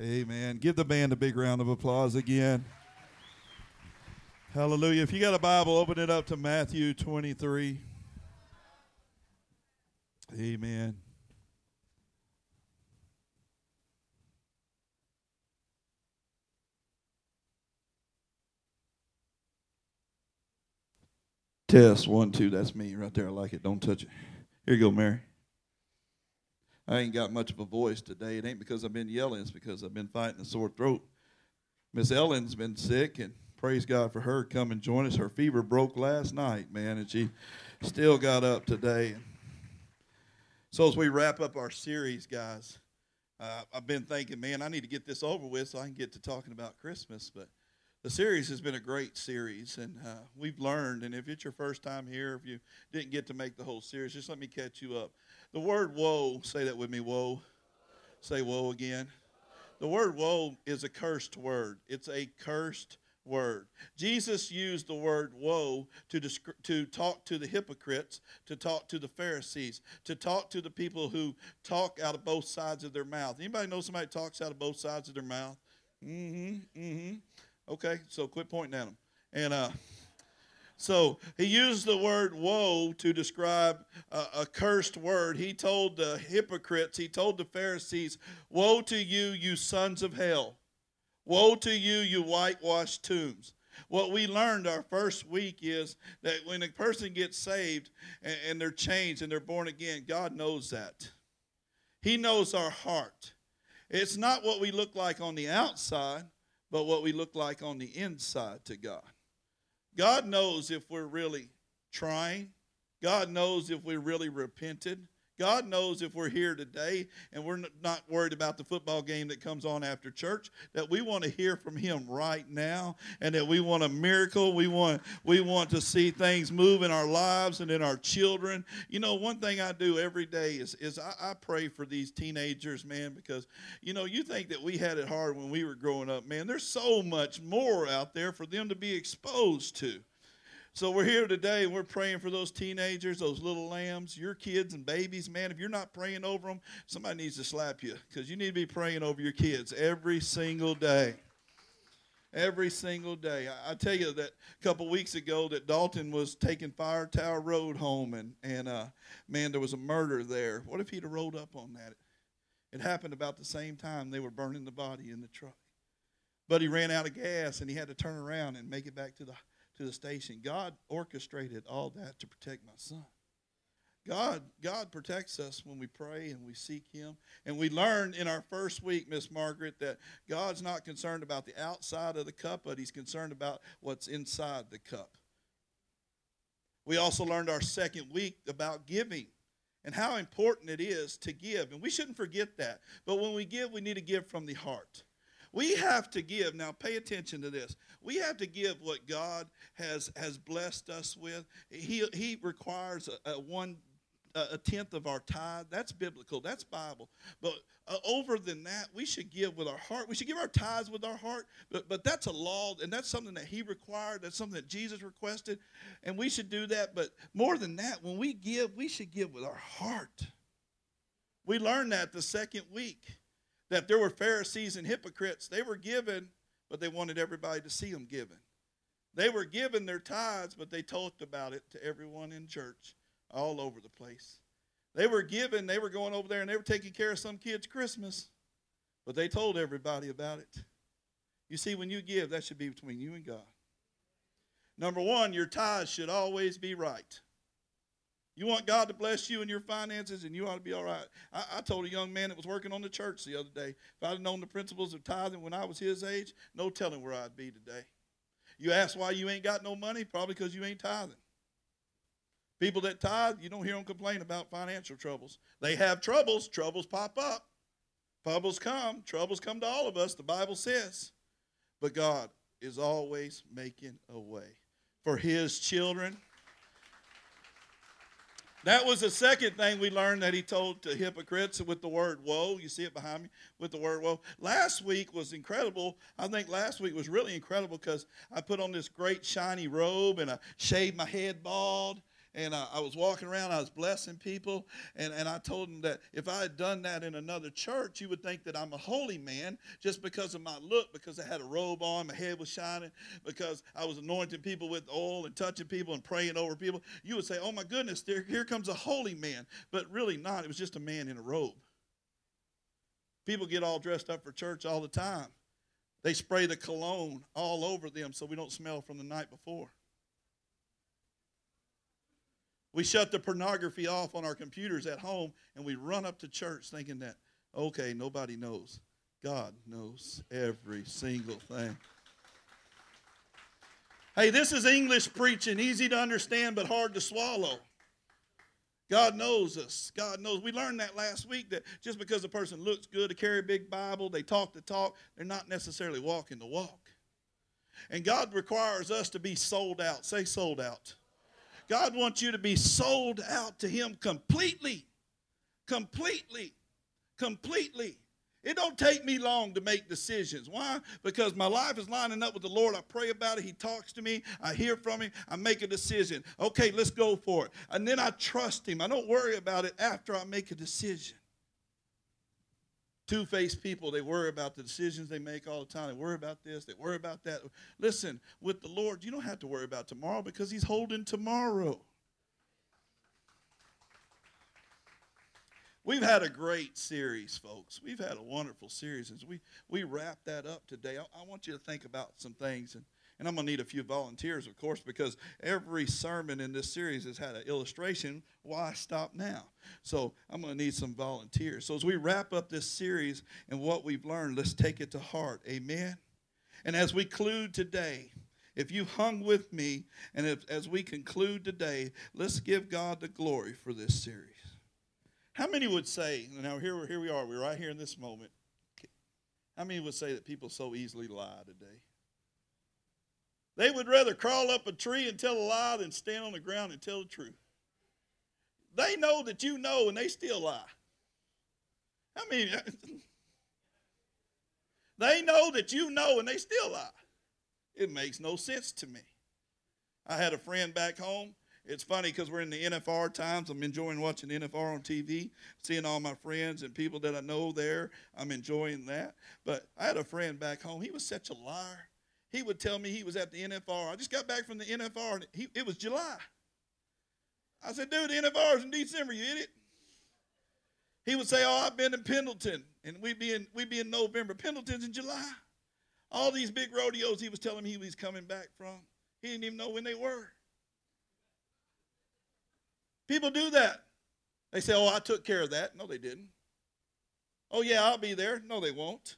Amen. Give the band a big round of applause again. Hallelujah. If you got a Bible, open it up to Matthew 23. Amen. Test one, two. That's me right there. I like it. Don't touch it. Here you go, Mary. I ain't got much of a voice today. It ain't because I've been yelling, it's because I've been fighting a sore throat. Miss Ellen's been sick, and praise God for her. Come and join us. Her fever broke last night, man, and she still got up today. So as we wrap up our series, guys, uh, I've been thinking, man, I need to get this over with so I can get to talking about Christmas. But the series has been a great series, and uh, we've learned. And if it's your first time here, if you didn't get to make the whole series, just let me catch you up. The word woe, say that with me, woe. Say woe again. The word woe is a cursed word. It's a cursed word. Jesus used the word woe to, to talk to the hypocrites, to talk to the Pharisees, to talk to the people who talk out of both sides of their mouth. Anybody know somebody talks out of both sides of their mouth? Mm-hmm. Mm-hmm. Okay, so quit pointing at them. And uh so he used the word woe to describe a, a, cursed word. He told the hypocrites, he told the Pharisees, Woe to you, you sons of hell. Woe to you, you whitewashed tombs. What we learned our first week is that when a person gets saved and, and they're changed and they're born again, God knows that. He knows our heart. It's not what we look like on the outside, but what we look like on the inside to God. God knows if we're really trying. God knows if we really repented. God knows if we're here today and we're not worried about the football game that comes on after church, that we want to hear from Him right now and that we want a miracle. We want, we want to see things move in our lives and in our children. You know, one thing I do every day is, is I, I pray for these teenagers, man, because, you know, you think that we had it hard when we were growing up, man. There's so much more out there for them to be exposed to. So we're here today and we're praying for those teenagers, those little lambs, your kids and babies. Man, if you're not praying over them, somebody needs to slap you because you need to be praying over your kids every single day. Every single day. I, I tell you that a couple weeks ago that Dalton was taking Fire Tower Road home and, and uh, man, there was a murder there. What if he'd have rolled up on that? It happened about the same time they were burning the body in the truck. But he ran out of gas and he had to turn around and make it back to the to the station. God orchestrated all that to protect my son. God, God protects us when we pray and we seek Him. And we learned in our first week, Miss Margaret, that God's not concerned about the outside of the cup, but He's concerned about what's inside the cup. We also learned our second week about giving and how important it is to give. And we shouldn't forget that. But when we give, we need to give from the heart. We have to give. Now, pay attention to this. We have to give what God has has blessed us with. He He requires a, a one a tenth of our tithe. That's biblical. That's Bible. But uh, over than that, we should give with our heart. We should give our tithes with our heart. But but that's a law, and that's something that He required. That's something that Jesus requested, and we should do that. But more than that, when we give, we should give with our heart. We learned that the second week that there were Pharisees and hypocrites. They were given, but they wanted everybody to see them given. They were given their tithes, but they talked about it to everyone in church all over the place. They were given, they were going over there and they were taking care of some kid's Christmas, but they told everybody about it. You see, when you give, that should be between you and God. Number one, your tithes should always be right. You want God to bless you in your finances, and you ought to be all right. I, I, told a young man that was working on the church the other day, if I'd known the principles of tithing when I was his age, no telling where I'd be today. You ask why you ain't got no money? Probably because you ain't tithing. People that tithe, you don't hear them complain about financial troubles. They have troubles, troubles pop up. Troubles come, troubles come to all of us, the Bible says. But God is always making a way for his children that was the second thing we learned that he told to hypocrites with the word woe. You see it behind me with the word woe. Last week was incredible. I think last week was really incredible because I put on this great shiny robe and I shaved my head bald. And uh, I was walking around, I was blessing people, and, and I told them that if I had done that in another church, you would think that I'm a holy man just because of my look, because I had a robe on, my head was shining, because I was anointing people with oil and touching people and praying over people. You would say, oh my goodness, there, here comes a holy man. But really not, it was just a man in a robe. People get all dressed up for church all the time. They spray the cologne all over them so we don't smell from the night before. We shut the pornography off on our computers at home and we run up to church thinking that, okay, nobody knows. God knows every single thing. Hey, this is English preaching, easy to understand but hard to swallow. God knows us. God knows. We learned that last week that just because a person looks good, to carry a big Bible, they talk the talk, they're not necessarily walking the walk. And God requires us to be sold out. Say sold out. God wants you to be sold out to Him completely. Completely. Completely. It don't take me long to make decisions. Why? Because my life is lining up with the Lord. I pray about it. He talks to me. I hear from him. I make a decision. Okay, let's go for it. And then I trust him. I don't worry about it after I make a decision. Two faced people, they worry about the decisions they make all the time. They worry about this, they worry about that. Listen, with the Lord, you don't have to worry about tomorrow because He's holding tomorrow. We've had a great series, folks. We've had a wonderful series. As we, we wrap that up today, I, I want you to think about some things. And, and I'm going to need a few volunteers, of course, because every sermon in this series has had an illustration. Why stop now? So I'm going to need some volunteers. So as we wrap up this series and what we've learned, let's take it to heart. Amen. And as we conclude today, if you've hung with me, and if, as we conclude today, let's give God the glory for this series. How many would say, now here, here we are, we're right here in this moment. How many would say that people so easily lie today? They would rather crawl up a tree and tell a lie than stand on the ground and tell the truth. They know that you know and they still lie. I mean, they know that you know and they still lie. It makes no sense to me. I had a friend back home it's funny because we're in the NFR times. I'm enjoying watching NFR on TV, seeing all my friends and people that I know there. I'm enjoying that. But I had a friend back home. He was such a liar. He would tell me he was at the NFR. I just got back from the NFR, and he, it was July. I said, dude, the NFR is in December, you idiot. He would say, oh, I've been in Pendleton, and we'd be in, we'd be in November. Pendleton's in July. All these big rodeos he was telling me he was coming back from, he didn't even know when they were. People do that. They say, Oh, I took care of that. No, they didn't. Oh, yeah, I'll be there. No, they won't.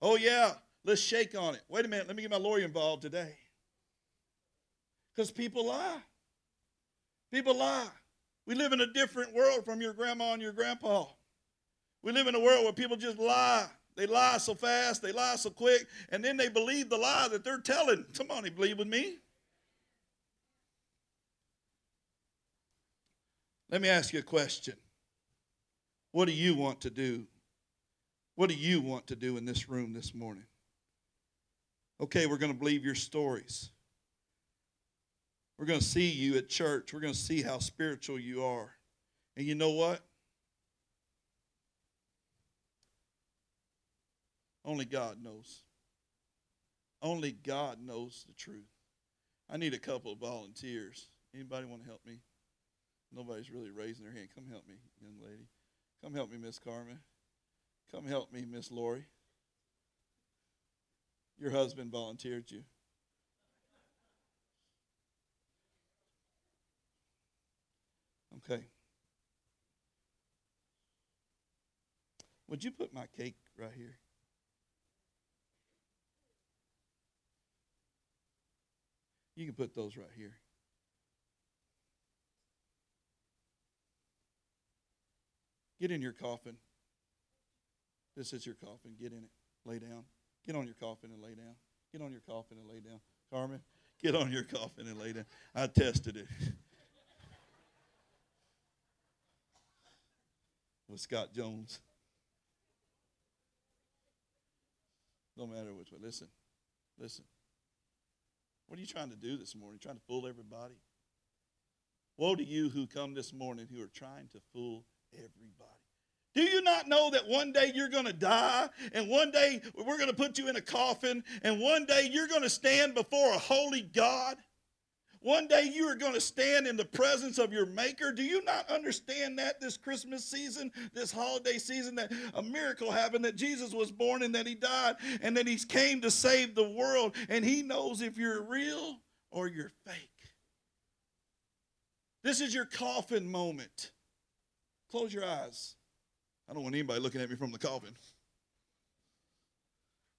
Oh, yeah, let's shake on it. Wait a minute, let me get my lawyer involved today. Because people lie. People lie. We live in a different world from your grandma and your grandpa. We live in a world where people just lie. They lie so fast, they lie so quick, and then they believe the lie that they're telling. Somebody believe with me. Let me ask you a question. What do you want to do? What do you want to do in this room this morning? Okay, we're going to believe your stories. We're going to see you at church. We're going to see how spiritual you are. And you know what? Only God knows. Only God knows the truth. I need a couple of volunteers. Anybody want to help me? Nobody's really raising their hand. Come help me, young lady. Come help me, Miss Carmen. Come help me, Miss Lori. Your husband volunteered you. Okay. Would you put my cake right here? You can put those right here. Get in your coffin. This is your coffin. Get in it. Lay down. Get on your coffin and lay down. Get on your coffin and lay down. Carmen, get on your coffin and lay down. I tested it with Scott Jones. No matter which way. Listen, listen. What are you trying to do this morning? Trying to fool everybody? Woe to you who come this morning who are trying to fool everybody. Do you not know that one day you're going to die, and one day we're going to put you in a coffin, and one day you're going to stand before a holy God? One day you are going to stand in the presence of your Maker. Do you not understand that this Christmas season, this holiday season, that a miracle happened, that Jesus was born and that He died, and that He came to save the world, and He knows if you're real or you're fake. This is your coffin moment. Close your eyes. I don't want anybody looking at me from the coffin.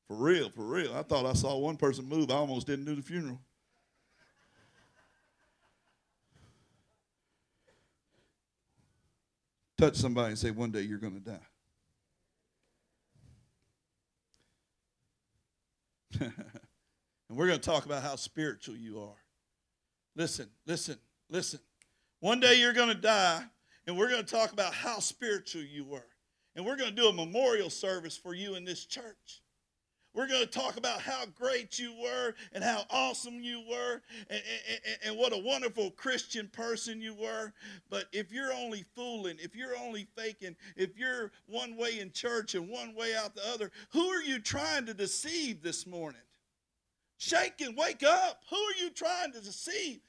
For real, for real. I thought I saw one person move. I almost didn't do the funeral. Touch somebody and say, One day you're going to die. and we're going to talk about how spiritual you are. Listen, listen, listen. One day you're going to die, and we're going to talk about how spiritual you were. And we're going to do a memorial service for you in this church. We're going to talk about how great you were and how awesome you were and, and, and, what a wonderful Christian person you were. But if you're only fooling, if you're only faking, if you're one way in church and one way out the other, who are you trying to deceive this morning? Shake and wake up. Who are you trying to deceive?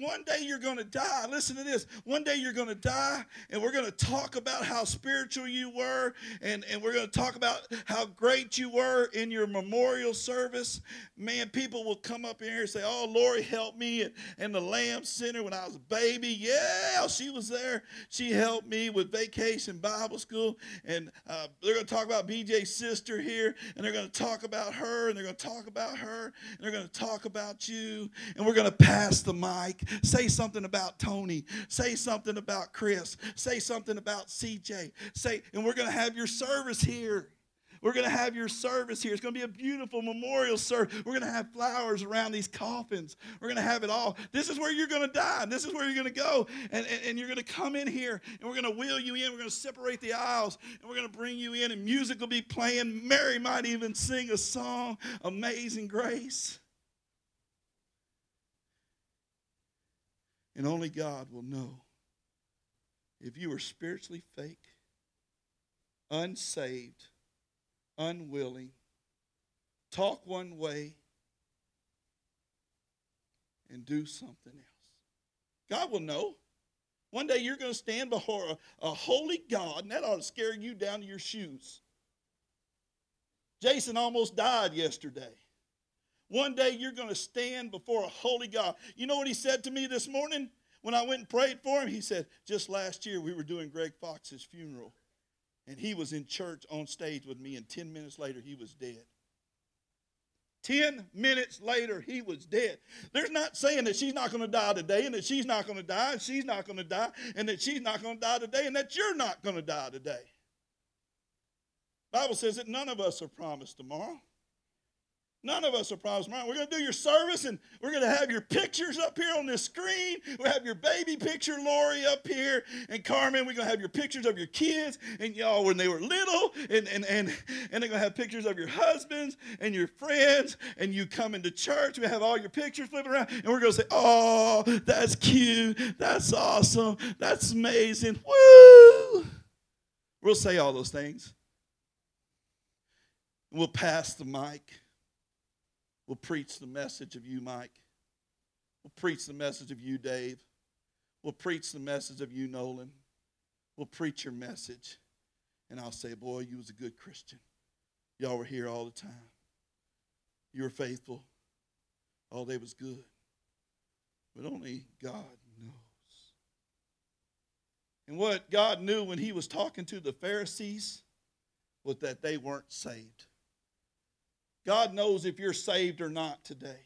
One day you're going to die. Listen to this. One day you're going to die, and we're going to talk about how spiritual you were, and, and we're going to talk about how great you were in your memorial service. Man, people will come up here and say, Oh, Lori helped me at, in the Lamb Center when I was a baby. Yeah, she was there. She helped me with vacation Bible school. And uh, they're going to talk about BJ's sister here, and they're going to talk about her, and they're going to talk about her and they're going to talk about you, and we're going to pass the mic. Say something about Tony. Say something about Chris. Say something about CJ. Say, and we're going to have your service here. We're going to have your service here. It's going to be a beautiful memorial service. We're going to have flowers around these coffins. We're going to have it all. This is where you're going to die. This is where you're going to go. And, and, and you're going to come in here, and we're going to wheel you in. We're going to separate the aisles, and we're going to bring you in, and music will be playing. Mary might even sing a song, Amazing Grace. And only God will know if you are spiritually fake, unsaved, unwilling, talk one way, and do something else. God will know. One day you're going to stand before a, a holy God, and that ought to scare you down to your shoes. Jason almost died yesterday. One day you're going to stand before a holy God. You know what he said to me this morning when I went and prayed for him? He said, Just last year we were doing Greg Fox's funeral. And he was in church on stage with me, and 10 minutes later, he was dead. 10 minutes later, he was dead. There's not saying that she's not going to die today, and that she's not going to die, and she's not going to die, and that she's not going to die today, and that you're not going to die today. Bible says that none of us are promised tomorrow. None of us are promised tomorrow. We're going to do your service and we're going to have your pictures up here on this screen. We'll have your baby picture, Lori, up here. And Carmen, we're going to have your pictures of your kids and y'all when they were little. And, and, and, and they're going to have pictures of your husbands and your friends and you coming to church. We have all your pictures flipping around. And we're going to say, oh, that's cute. That's awesome. That's amazing. Woo! We'll say all those things. We'll pass the mic. We'll preach the message of you, Mike. We'll preach the message of you, Dave. We'll preach the message of you, Nolan. We'll preach your message. And I'll say, Boy, you was a good Christian. Y'all were here all the time. You were faithful. All day was good. But only God knows. And what God knew when he was talking to the Pharisees was that they weren't saved. God knows if you're saved or not today.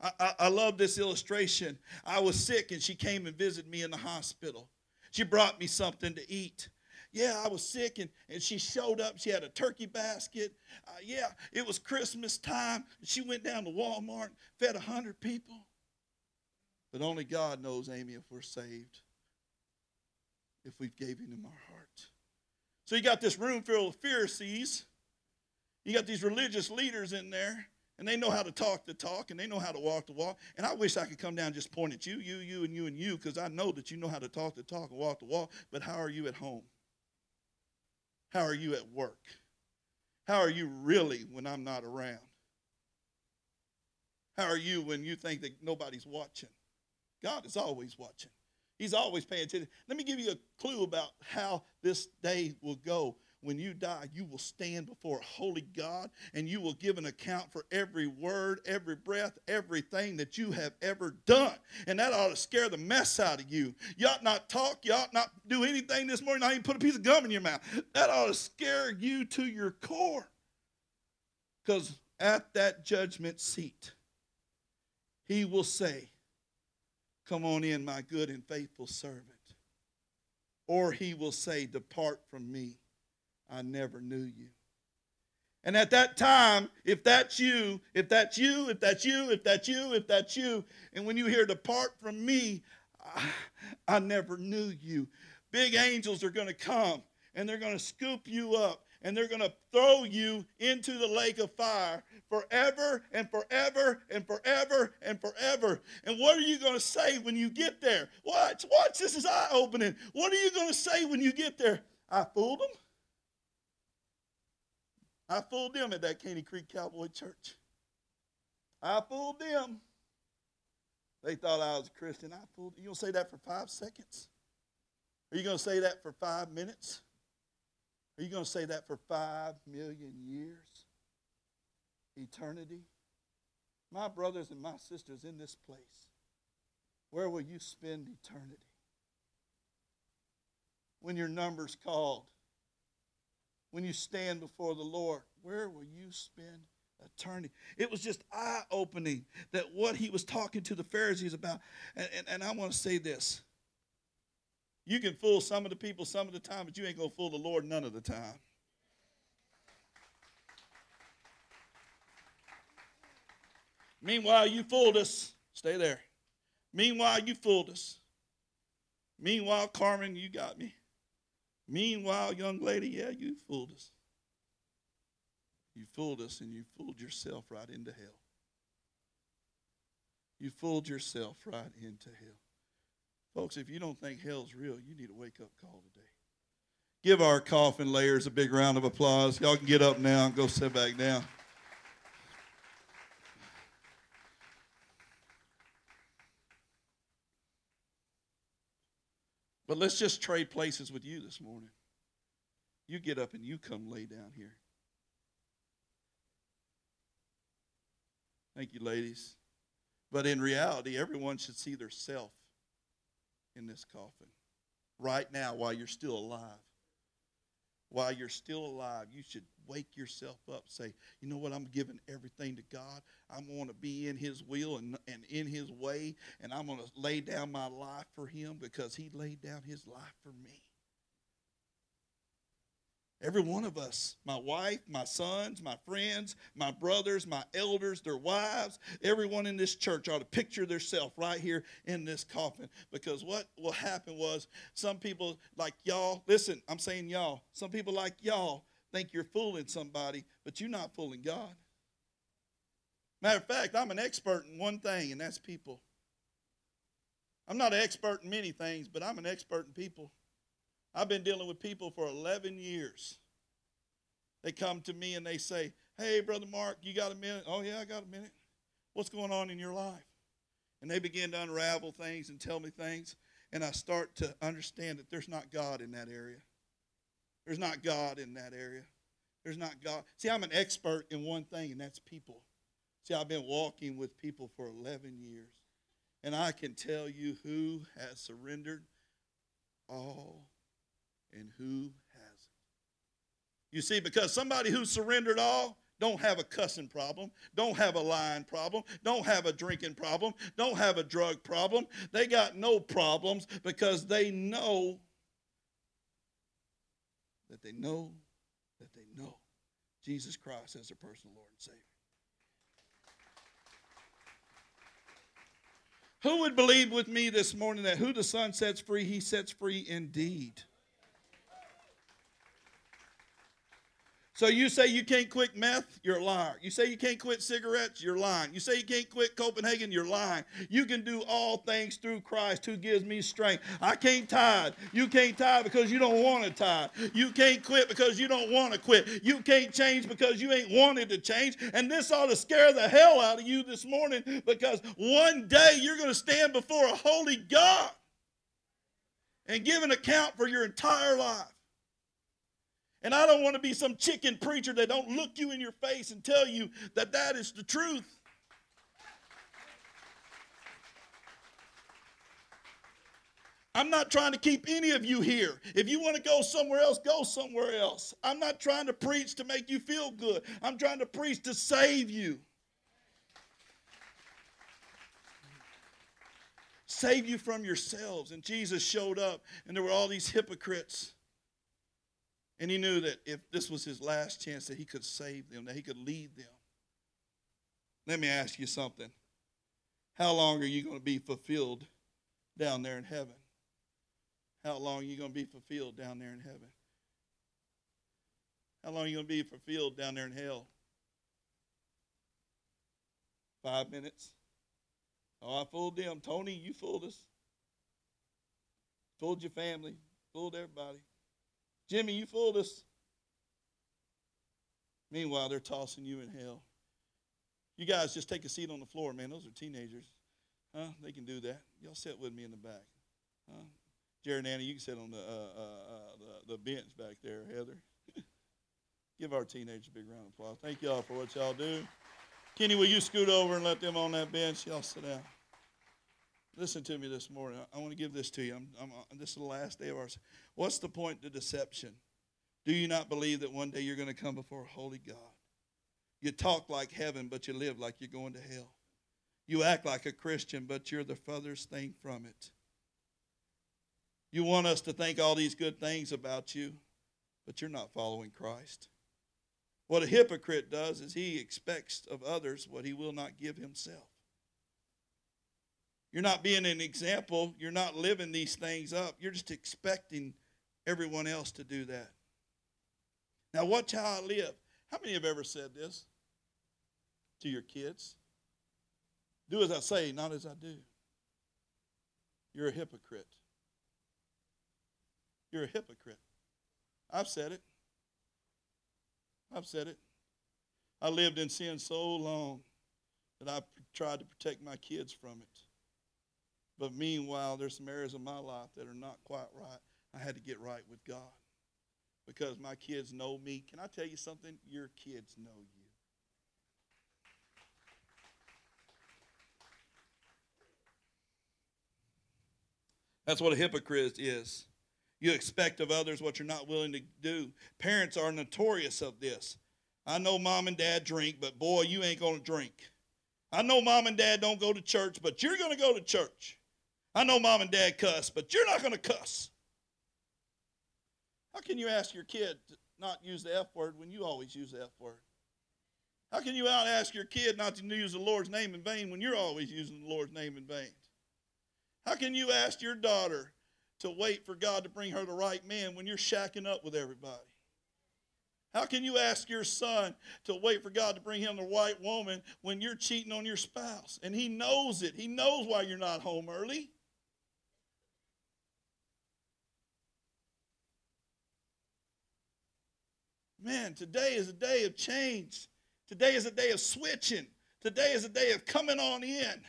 I, I, I, love this illustration. I was sick and she came and visited me in the hospital. She brought me something to eat. Yeah, I was sick and, and she showed up. She had a turkey basket. Uh, yeah, it was Christmas time. She went down to Walmart, fed 100 people. But only God knows, Amy, if we're saved, if we've given him our heart. So you got this room full of Pharisees you got these religious leaders in there, And they know how to talk the talk and they know how to walk the walk. And I wish I could come down and just point at you, you, you, and you, and you, because I know that you know how to talk the talk and walk the walk. But how are you at home? How are you at work? How are you really when I'm not around? How are you when you think that nobody's watching? God is always watching. He's always paying attention. Let me give you a clue about how this day will go when you die, you will stand before a holy God and you will give an account for every word, every breath, everything that you have ever done. And that ought to scare the mess out of you. You ought not talk, you ought not do anything this morning, not even put a piece of gum in your mouth. That ought to scare you to your core. Because at that judgment seat, he will say, Come on in, my good and faithful servant. Or he will say, Depart from me I never knew you. And at that time, if that's you, if that's you, if that's you, if that's you, if that's you, and when you hear depart from me, I, I never knew you. Big angels are going to come and they're going to scoop you up and they're going to throw you into the lake of fire forever and forever and forever and forever. And what are you going to say when you get there? Watch, watch, this is eye opening. What are you going to say when you get there? I fooled them. I fooled them at that Caney Creek Cowboy Church. I fooled them. They thought I was a Christian. I fooled. You gonna say that for five seconds? Are you gonna say that for five minutes? Are you gonna say that for five million years? Eternity? My brothers and my sisters in this place, where will you spend eternity? When your number's called, when you stand before the Lord, where will you spend eternity? It was just eye opening that what he was talking to the Pharisees about. And, and, and I want to say this you can fool some of the people some of the time, but you ain't going to fool the Lord none of the time. Meanwhile, you fooled us. Stay there. Meanwhile, you fooled us. Meanwhile, Carmen, you got me. Meanwhile, young lady, yeah, you fooled us. You fooled us and you fooled yourself right into hell. You fooled yourself right into hell. Folks, if you don't think hell's real, you need a wake up call today. Give our coffin layers a big round of applause. Y'all can get up now and go sit back down. But let's just trade places with you this morning. You get up and you come lay down here. Thank you, ladies. But in reality, everyone should see their self in this coffin right now while you're still alive while you're still alive, you should wake yourself up. Say, you know what? I'm giving everything to God. I want to be in His will and, and in His way, and I'm going to lay down my life for Him because He laid down His life for me. Every one of us, my wife, my sons, my friends, my brothers, my elders, their wives, everyone in this church ought to picture themselves right here in this coffin. Because what will happen was some people like y'all, listen, I'm saying y'all, some people like y'all think you're fooling somebody, but you're not fooling God. Matter of fact, I'm an expert in one thing, and that's people. I'm not an expert in many things, but I'm an expert in people. I've been dealing with people for 11 years. They come to me and they say, Hey, Brother Mark, you got a minute? Oh, yeah, I got a minute. What's going on in your life? And they begin to unravel things and tell me things. And I start to understand that there's not God in that area. There's not God in that area. There's not God. See, I'm an expert in one thing, and that's people. See, I've been walking with people for 11 years. And I can tell you who has surrendered all and who hasn't. You see, because somebody who surrendered all don't have a cussing problem, don't have a lying problem, don't have a drinking problem, don't have a drug problem. They got no problems because they know that they know that they know Jesus Christ as their personal Lord and Savior. Who would believe with me this morning that who the Son sets free, he sets free indeed? So you say you can't quit meth, you're a liar. You say you can't quit cigarettes, you're lying. You say you can't quit Copenhagen, you're lying. You can do all things through Christ who gives me strength. I can't tithe. You can't tithe because you don't want to tithe. You can't quit because you don't want to quit. You can't change because you ain't wanted to change. And this ought to scare the hell out of you this morning because one day you're going to stand before a holy God and give an account for your entire life. And I don't want to be some chicken preacher that don't look you in your face and tell you that that is the truth. I'm not trying to keep any of you here. If you want to go somewhere else, go somewhere else. I'm not trying to preach to make you feel good. I'm trying to preach to save you. Save you from yourselves. And Jesus showed up, and there were all these hypocrites and he knew that if this was his last chance, that he could save them, that he could lead them. Let me ask you something. How long are you going to be fulfilled down there in heaven? How long are you going to be fulfilled down there in heaven? How long are you going to be fulfilled down there in hell? Five minutes? Oh, I fooled them. Tony, you fooled us. Fooled your family. Fooled everybody. Jimmy, you fooled us. Meanwhile, they're tossing you in hell. You guys just take a seat on the floor, man. Those are teenagers. Huh? They can do that. Y'all sit with me in the back. Huh? Jared and Annie, you can sit on the, uh, uh, uh, the, the bench back there, Heather. Give our teenagers a big round of applause. Thank y'all for what y'all do. Kenny, will you scoot over and let them on that bench? Y'all sit down. Listen to me this morning. I want to give this to you. I'm, I'm, uh, this is the last day of ours. What's the point to deception? Do you not believe that one day you're going to come before a holy God? You talk like heaven, but you live like you're going to hell. You act like a Christian, but you're the furthest thing from it. You want us to think all these good things about you, but you're not following Christ. What a hypocrite does is he expects of others what he will not give himself. You're not being an example. You're not living these things up. You're just expecting everyone else to do that. Now, watch how I live. How many have ever said this to your kids? Do as I say, not as I do. You're a hypocrite. You're a hypocrite. I've said it. I've said it. I lived in sin so long that I tried to protect my kids from it. But meanwhile, there's some areas of my life that are not quite right. I had to get right with God because my kids know me. Can I tell you something? Your kids know you. That's what a hypocrite is. You expect of others what you're not willing to do. Parents are notorious of this. I know mom and dad drink, but boy, you ain't going to drink. I know mom and dad don't go to church, but you're going to go to church. I know mom and dad cuss, but you're not going to cuss. How can you ask your kid not to not use the F word when you always use the F word? How can you out ask your kid not to use the Lord's name in vain when you're always using the Lord's name in vain? How can you ask your daughter to wait for God to bring her the right man when you're shacking up with everybody? How can you ask your son to wait for God to bring him the right woman when you're cheating on your spouse? And he knows it. He knows why you're not home early. Man, today is a day of change. Today is a day of switching. Today is a day of coming on in.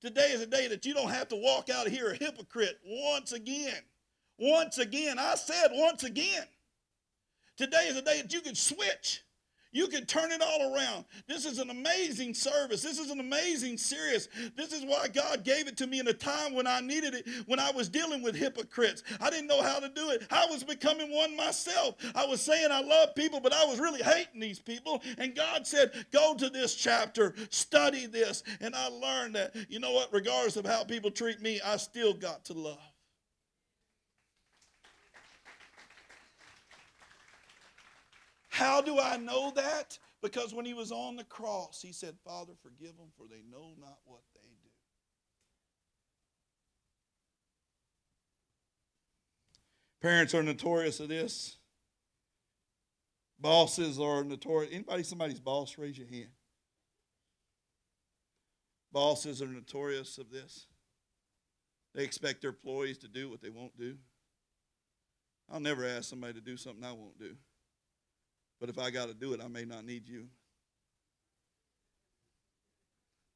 Today is a day that you don't have to walk out here a hypocrite once again. Once again. I said once again. Today is a day that you can switch. You can turn it all around. This is an amazing service. This is an amazing series. This is why God gave it to me in a time when I needed it, when I was dealing with hypocrites. I didn't know how to do it. I was becoming one myself. I was saying I love people, but I was really hating these people. And God said, Go to this chapter, study this. And I learned that, you know what, regardless of how people treat me, I still got to love. How do I know that? Because when he was on the cross, he said, Father, forgive them, for they know not what they do. Parents are notorious of this. Bosses are notorious. Anybody somebody's boss, raise your hand. Bosses are notorious of this. They expect their employees to do what they won't do. I'll never ask somebody to do something I won't do. But if I got to do it, I may not need you.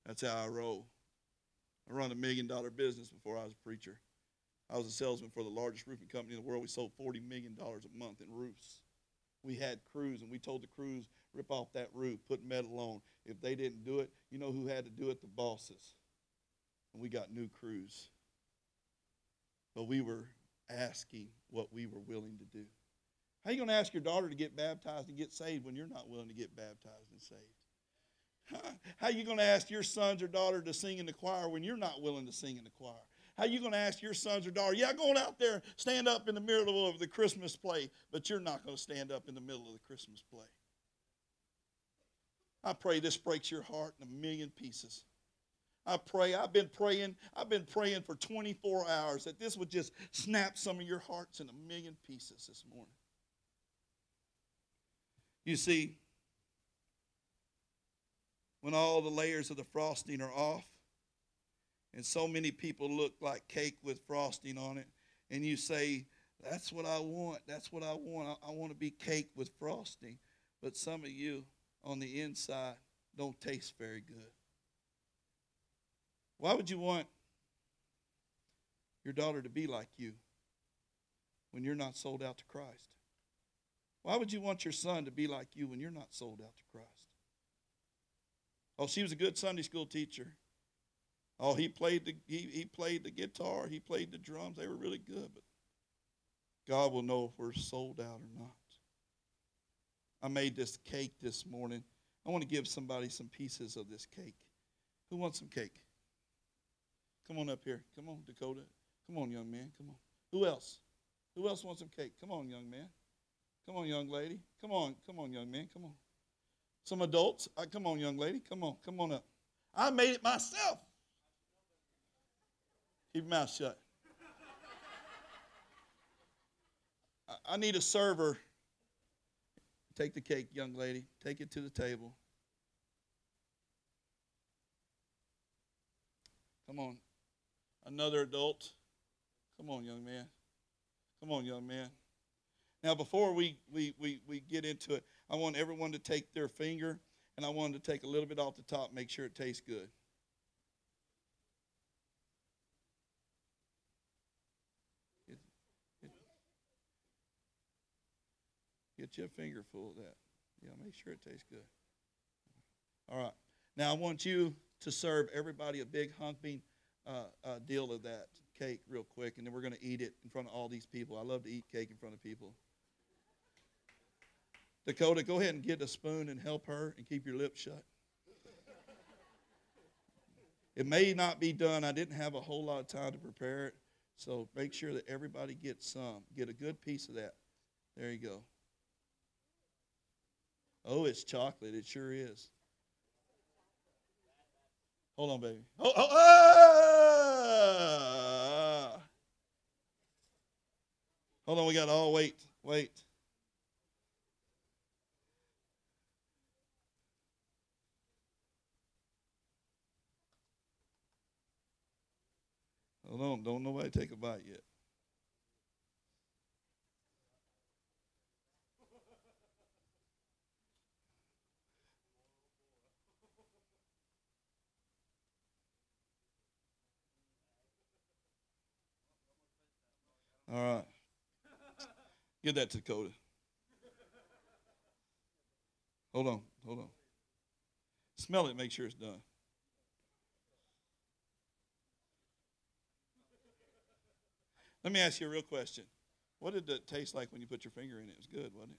That's how I roll. I run a million dollar business before I was a preacher. I was a salesman for the largest roofing company in the world. We sold $40 million a month in roofs. We had crews, and we told the crews, rip off that roof, put metal on. If they didn't do it, you know who had to do it? The bosses. And we got new crews. But we were asking what we were willing to do. How are you going to ask your daughter to get baptized and get saved when you're not willing to get baptized and saved? How are you going to ask your sons or daughter to sing in the choir when you're not willing to sing in the choir? How you going to ask your sons or daughter, yeah, go on out there, stand up in the middle of the Christmas play, but you're not going to stand up in the middle of the Christmas play? I pray this breaks your heart in a million pieces. I pray, I've been praying, I've been praying for 24 hours that this would just snap some of your hearts in a million pieces this morning. You see, when all the layers of the frosting are off, and so many people look like cake with frosting on it, and you say, That's what I want, that's what I want. I, I want to be cake with frosting. But some of you on the inside don't taste very good. Why would you want your daughter to be like you when you're not sold out to Christ? Why would you want your son to be like you when you're not sold out to Christ? Oh, she was a good Sunday school teacher. Oh, he played the he, he played the guitar, he played the drums. They were really good, but God will know if we're sold out or not. I made this cake this morning. I want to give somebody some pieces of this cake. Who wants some cake? Come on up here. Come on, Dakota. Come on, young man. Come on. Who else? Who else wants some cake? Come on, young man. Come on, young lady. Come on. Come on, young man. Come on. Some adults. Uh, come on, young lady. Come on. Come on up. I made it myself. Keep your mouth shut. I, I need a server. Take the cake, young lady. Take it to the table. Come on. Another adult. Come on, young man. Come on, young man. Now, before we, we, we, we get into it, I want everyone to take their finger and I want them to take a little bit off the top, make sure it tastes good. Get, get, get your finger full of that. Yeah, make sure it tastes good. All right. Now, I want you to serve everybody a big humping uh, uh, deal of that cake real quick, and then we're going to eat it in front of all these people. I love to eat cake in front of people. Dakota, go ahead and get a spoon and help her and keep your lips shut. It may not be done. I didn't have a whole lot of time to prepare it. So make sure that everybody gets some. Get a good piece of that. There you go. Oh, it's chocolate. It sure is. Hold on, baby. Oh, oh! Hold on, we got to all. Wait, wait. Hold on, don't nobody take a bite yet. All right. Give that to Dakota. Hold on, hold on. Smell it, make sure it's done. Let me ask you a real question. What did it taste like when you put your finger in it? It was good, wasn't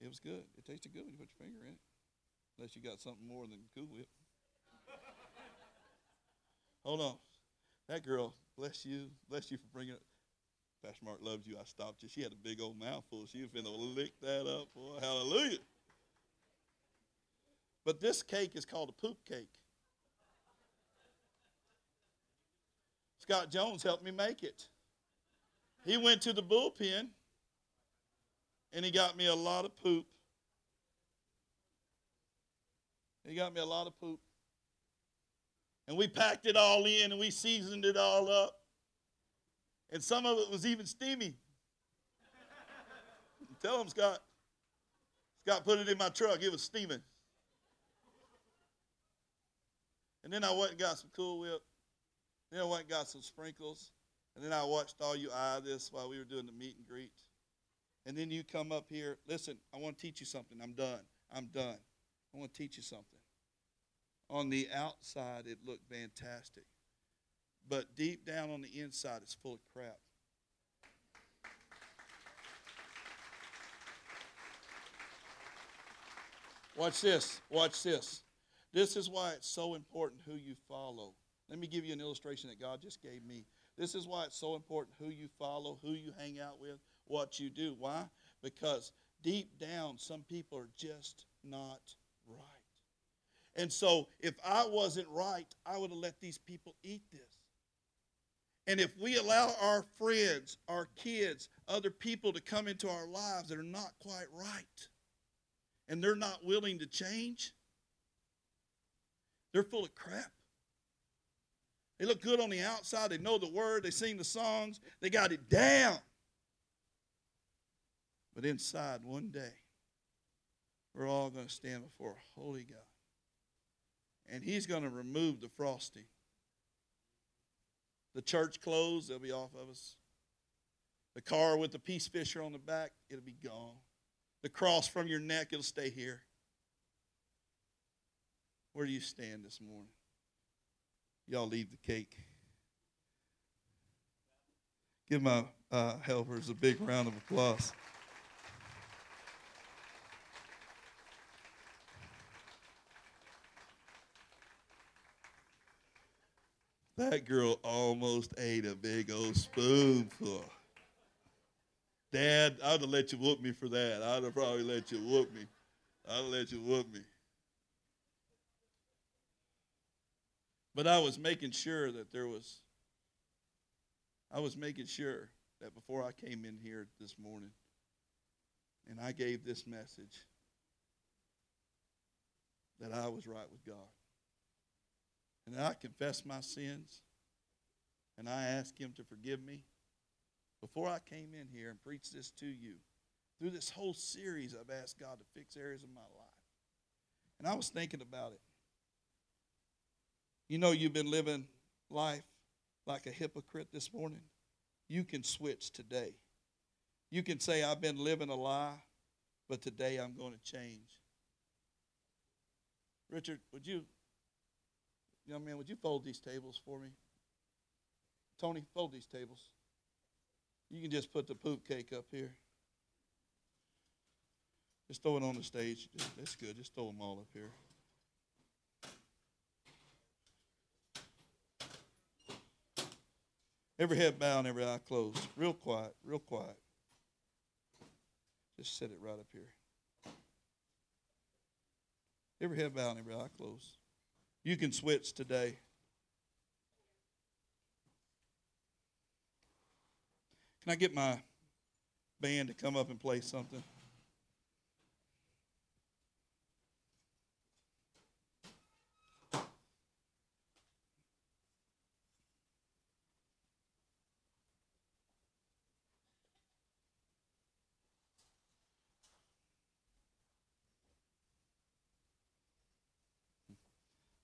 it? It was good. It tasted good when you put your finger in it. Unless you got something more than Cool Whip. Hold on. That girl, bless you, bless you for bringing it. Pastor Mark loves you. I stopped you. She had a big old mouthful. She was finna lick that up, boy. Hallelujah. But this cake is called a poop cake. Scott Jones helped me make it. He went to the bullpen and he got me a lot of poop. He got me a lot of poop. And we packed it all in and we seasoned it all up. And some of it was even steamy. Tell him, Scott. Scott put it in my truck. It was steaming. And then I went and got some Cool Whip. I went and got some sprinkles. And then I watched all you eye this while we were doing the meet and greet. And then you come up here. Listen, I want to teach you something. I'm done. I'm done. I want to teach you something. On the outside, it looked fantastic. But deep down on the inside, it's full of crap. Watch this. Watch this. This is why it's so important who you follow. Let me give you an illustration that God just gave me. This is why it's so important who you follow, who you hang out with, what you do. Why? Because deep down, some people are just not right. And so, if I wasn't right, I would have let these people eat this. And if we allow our friends, our kids, other people to come into our lives that are not quite right, and they're not willing to change, they're full of crap. They look good on the outside. They know the word. They sing the songs. They got it down. But inside, one day, we're all going to stand before a holy God. And He's going to remove the frosting. The church clothes, they'll be off of us. The car with the peace fisher on the back, it'll be gone. The cross from your neck, it'll stay here. Where do you stand this morning? Y'all leave the cake. Give my uh, helpers a big round of applause. That girl almost ate a big old spoonful. Dad, I'd have let you whoop me for that. I'd have probably let you whoop me. I'd have let you whoop me. But I was making sure that there was, I was making sure that before I came in here this morning and I gave this message, that I was right with God. And that I confessed my sins and I asked Him to forgive me. Before I came in here and preached this to you, through this whole series, I've asked God to fix areas of my life. And I was thinking about it. You know, you've been living life like a hypocrite this morning. You can switch today. You can say, I've been living a lie, but today I'm going to change. Richard, would you, young man, would you fold these tables for me? Tony, fold these tables. You can just put the poop cake up here. Just throw it on the stage. That's good. Just throw them all up here. Every head bowed every eye closed. Real quiet, real quiet. Just set it right up here. Every head bowed every eye closed. You can switch today. Can I get my band to come up and play something?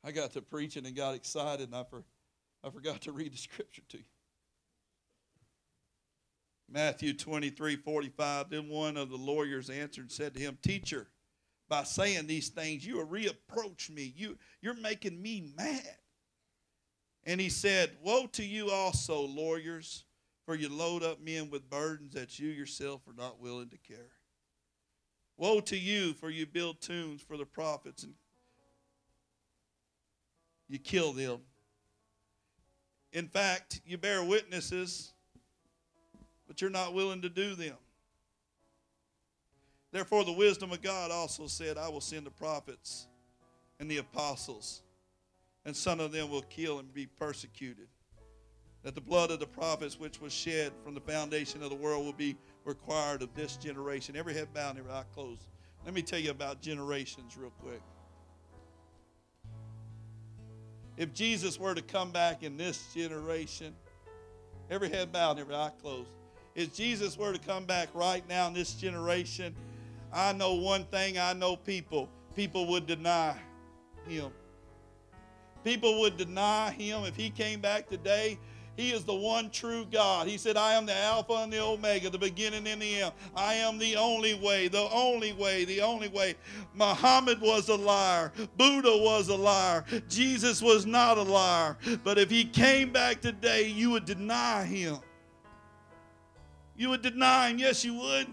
I got to preaching and got excited, and I, for, I forgot to read the scripture to you. Matthew 23 45. Then one of the lawyers answered and said to him, Teacher, by saying these things, you reapproach me. You, you're making me mad. And he said, Woe to you also, lawyers, for you load up men with burdens that you yourself are not willing to carry. Woe to you, for you build tombs for the prophets and you kill them. In fact, you bear witnesses, but you're not willing to do them. Therefore, the wisdom of God also said, I will send the prophets and the apostles, and some of them will kill and be persecuted. That the blood of the prophets which was shed from the foundation of the world will be required of this generation. Every head bowed every eye closed. Let me tell you about generations real quick. If Jesus were to come back in this generation, every head bowed every eye closed. If Jesus were to come back right now in this generation, I know one thing I know people. People would deny him. People would deny him if he came back today. He is the one true God. He said, I am the Alpha and the Omega, the beginning and the end. I am the only way, the only way, the only way. Muhammad was a liar. Buddha was a liar. Jesus was not a liar. But if he came back today, you would deny him. You would deny him. Yes, you would.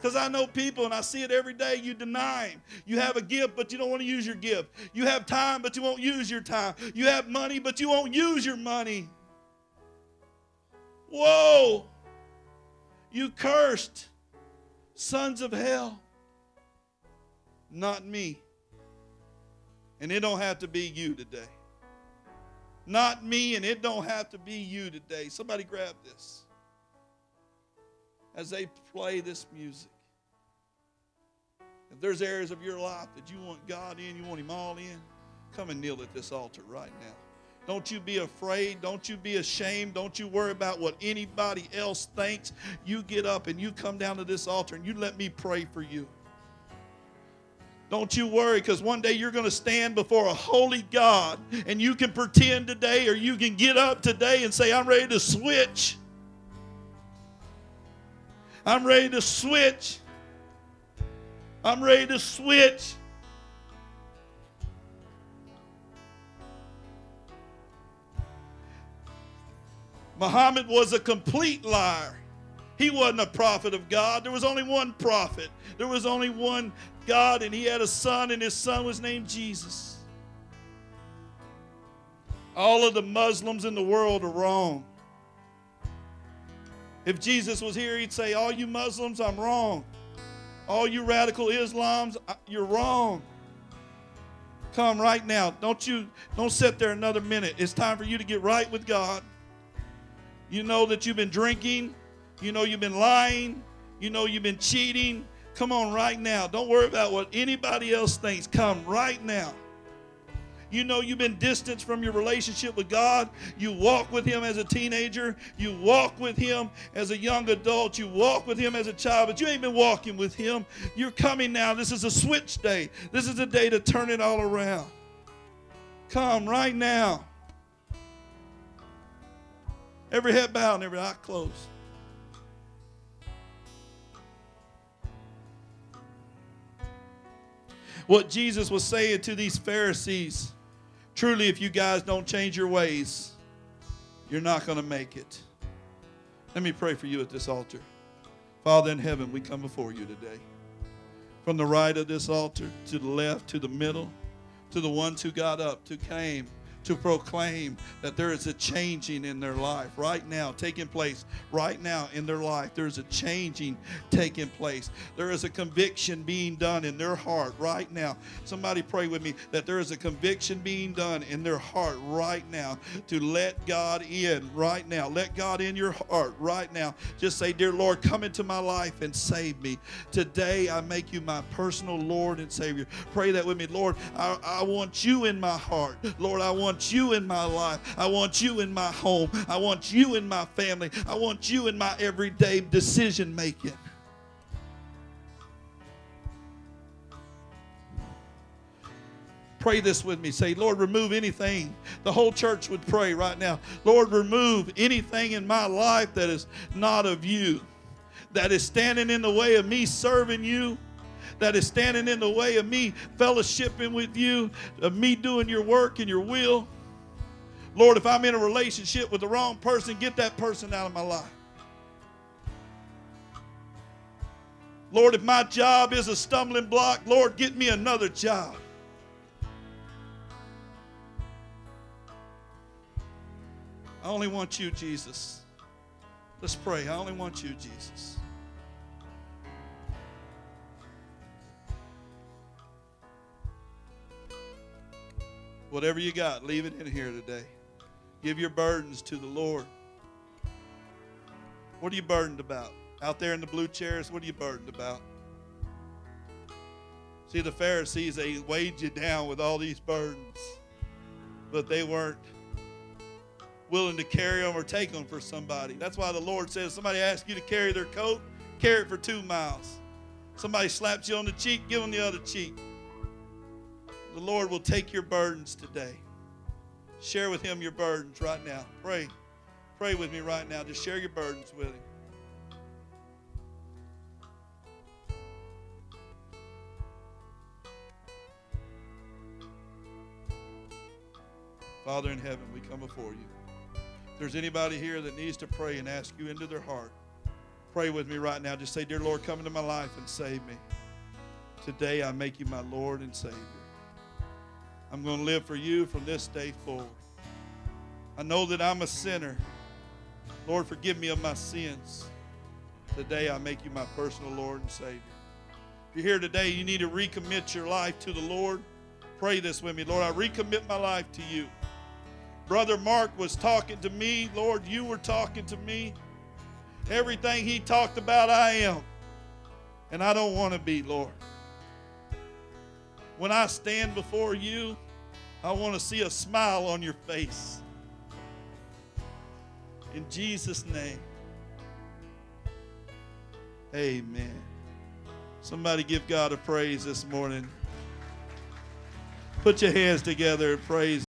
Because I know people and I see it every day. You deny him. You have a gift, but you don't want to use your gift. You have time, but you won't use your time. You have money, but you won't use your money. Whoa! You cursed sons of hell. Not me. And it don't have to be you today. Not me, and it don't have to be you today. Somebody grab this. As they play this music. If there's areas of your life that you want God in, you want Him all in, come and kneel at this altar right now. Don't you be afraid. Don't you be ashamed. Don't you worry about what anybody else thinks. You get up and you come down to this altar and you let me pray for you. Don't you worry because one day you're going to stand before a holy God and you can pretend today or you can get up today and say, I'm ready to switch. I'm ready to switch. I'm ready to switch. Muhammad was a complete liar. He wasn't a prophet of God. There was only one prophet. There was only one God, and he had a son, and his son was named Jesus. All of the Muslims in the world are wrong. If Jesus was here, he'd say, All you Muslims, I'm wrong. All you radical Islams, you're wrong. Come right now. Don't you don't sit there another minute. It's time for you to get right with God. You know that you've been drinking. You know you've been lying. You know you've been cheating. Come on right now. Don't worry about what anybody else thinks. Come right now. You know you've been distanced from your relationship with God. You walk with Him as a teenager. You walk with Him as a young adult. You walk with Him as a child, but you ain't been walking with Him. You're coming now. This is a switch day. This is a day to turn it all around. Come right now. Every head bowed and every eye closed. What Jesus was saying to these Pharisees truly, if you guys don't change your ways, you're not going to make it. Let me pray for you at this altar. Father in heaven, we come before you today. From the right of this altar to the left, to the middle, to the ones who got up, who came, to proclaim that there is a changing in their life right now, taking place right now in their life. There's a changing taking place. There is a conviction being done in their heart right now. Somebody pray with me that there is a conviction being done in their heart right now to let God in right now. Let God in your heart right now. Just say, Dear Lord, come into my life and save me. Today I make you my personal Lord and Savior. Pray that with me. Lord, I, I want you in my heart. Lord, I want want you in my life. I want you in my home. I want you in my family. I want you in my everyday decision making. Pray this with me. Say, Lord, remove anything. The whole church would pray right now. Lord, remove anything in my life that is not of you, that is standing in the way of me serving you that is standing in the way of me fellowshipping with you, of me doing your work and your will. Lord, if I'm in a relationship with the wrong person, get that person out of my life. Lord, if my job is a stumbling block, Lord, get me another job. I only want you, Jesus. Let's pray. I only want you, Jesus. Whatever you got, leave it in here today. Give your burdens to the Lord. What are you burdened about? Out there in the blue chairs, what are you burdened about? See, the Pharisees, they weighed you down with all these burdens, but they weren't willing to carry them or take them for somebody. That's why the Lord says somebody asks you to carry their coat, carry it for two miles. Somebody slaps you on the cheek, give them the other cheek. The Lord will take your burdens today. Share with Him your burdens right now. Pray. Pray with me right now. Just share your burdens with Him. Father in heaven, we come before you. If there's anybody here that needs to pray and ask you into their heart, pray with me right now. Just say, Dear Lord, come into my life and save me. Today I make you my Lord and Savior. I'm going to live for you from this day forward. I know that I'm a sinner. Lord, forgive me of my sins. Today I make you my personal Lord and Savior. If you're here today, you need to recommit your life to the Lord. Pray this with me. Lord, I recommit my life to you. Brother Mark was talking to me. Lord, you were talking to me. Everything he talked about, I am. And I don't want to be, Lord. When I stand before you, I want to see a smile on your face. In Jesus' name. Amen. Somebody give God a praise this morning. Put your hands together and praise.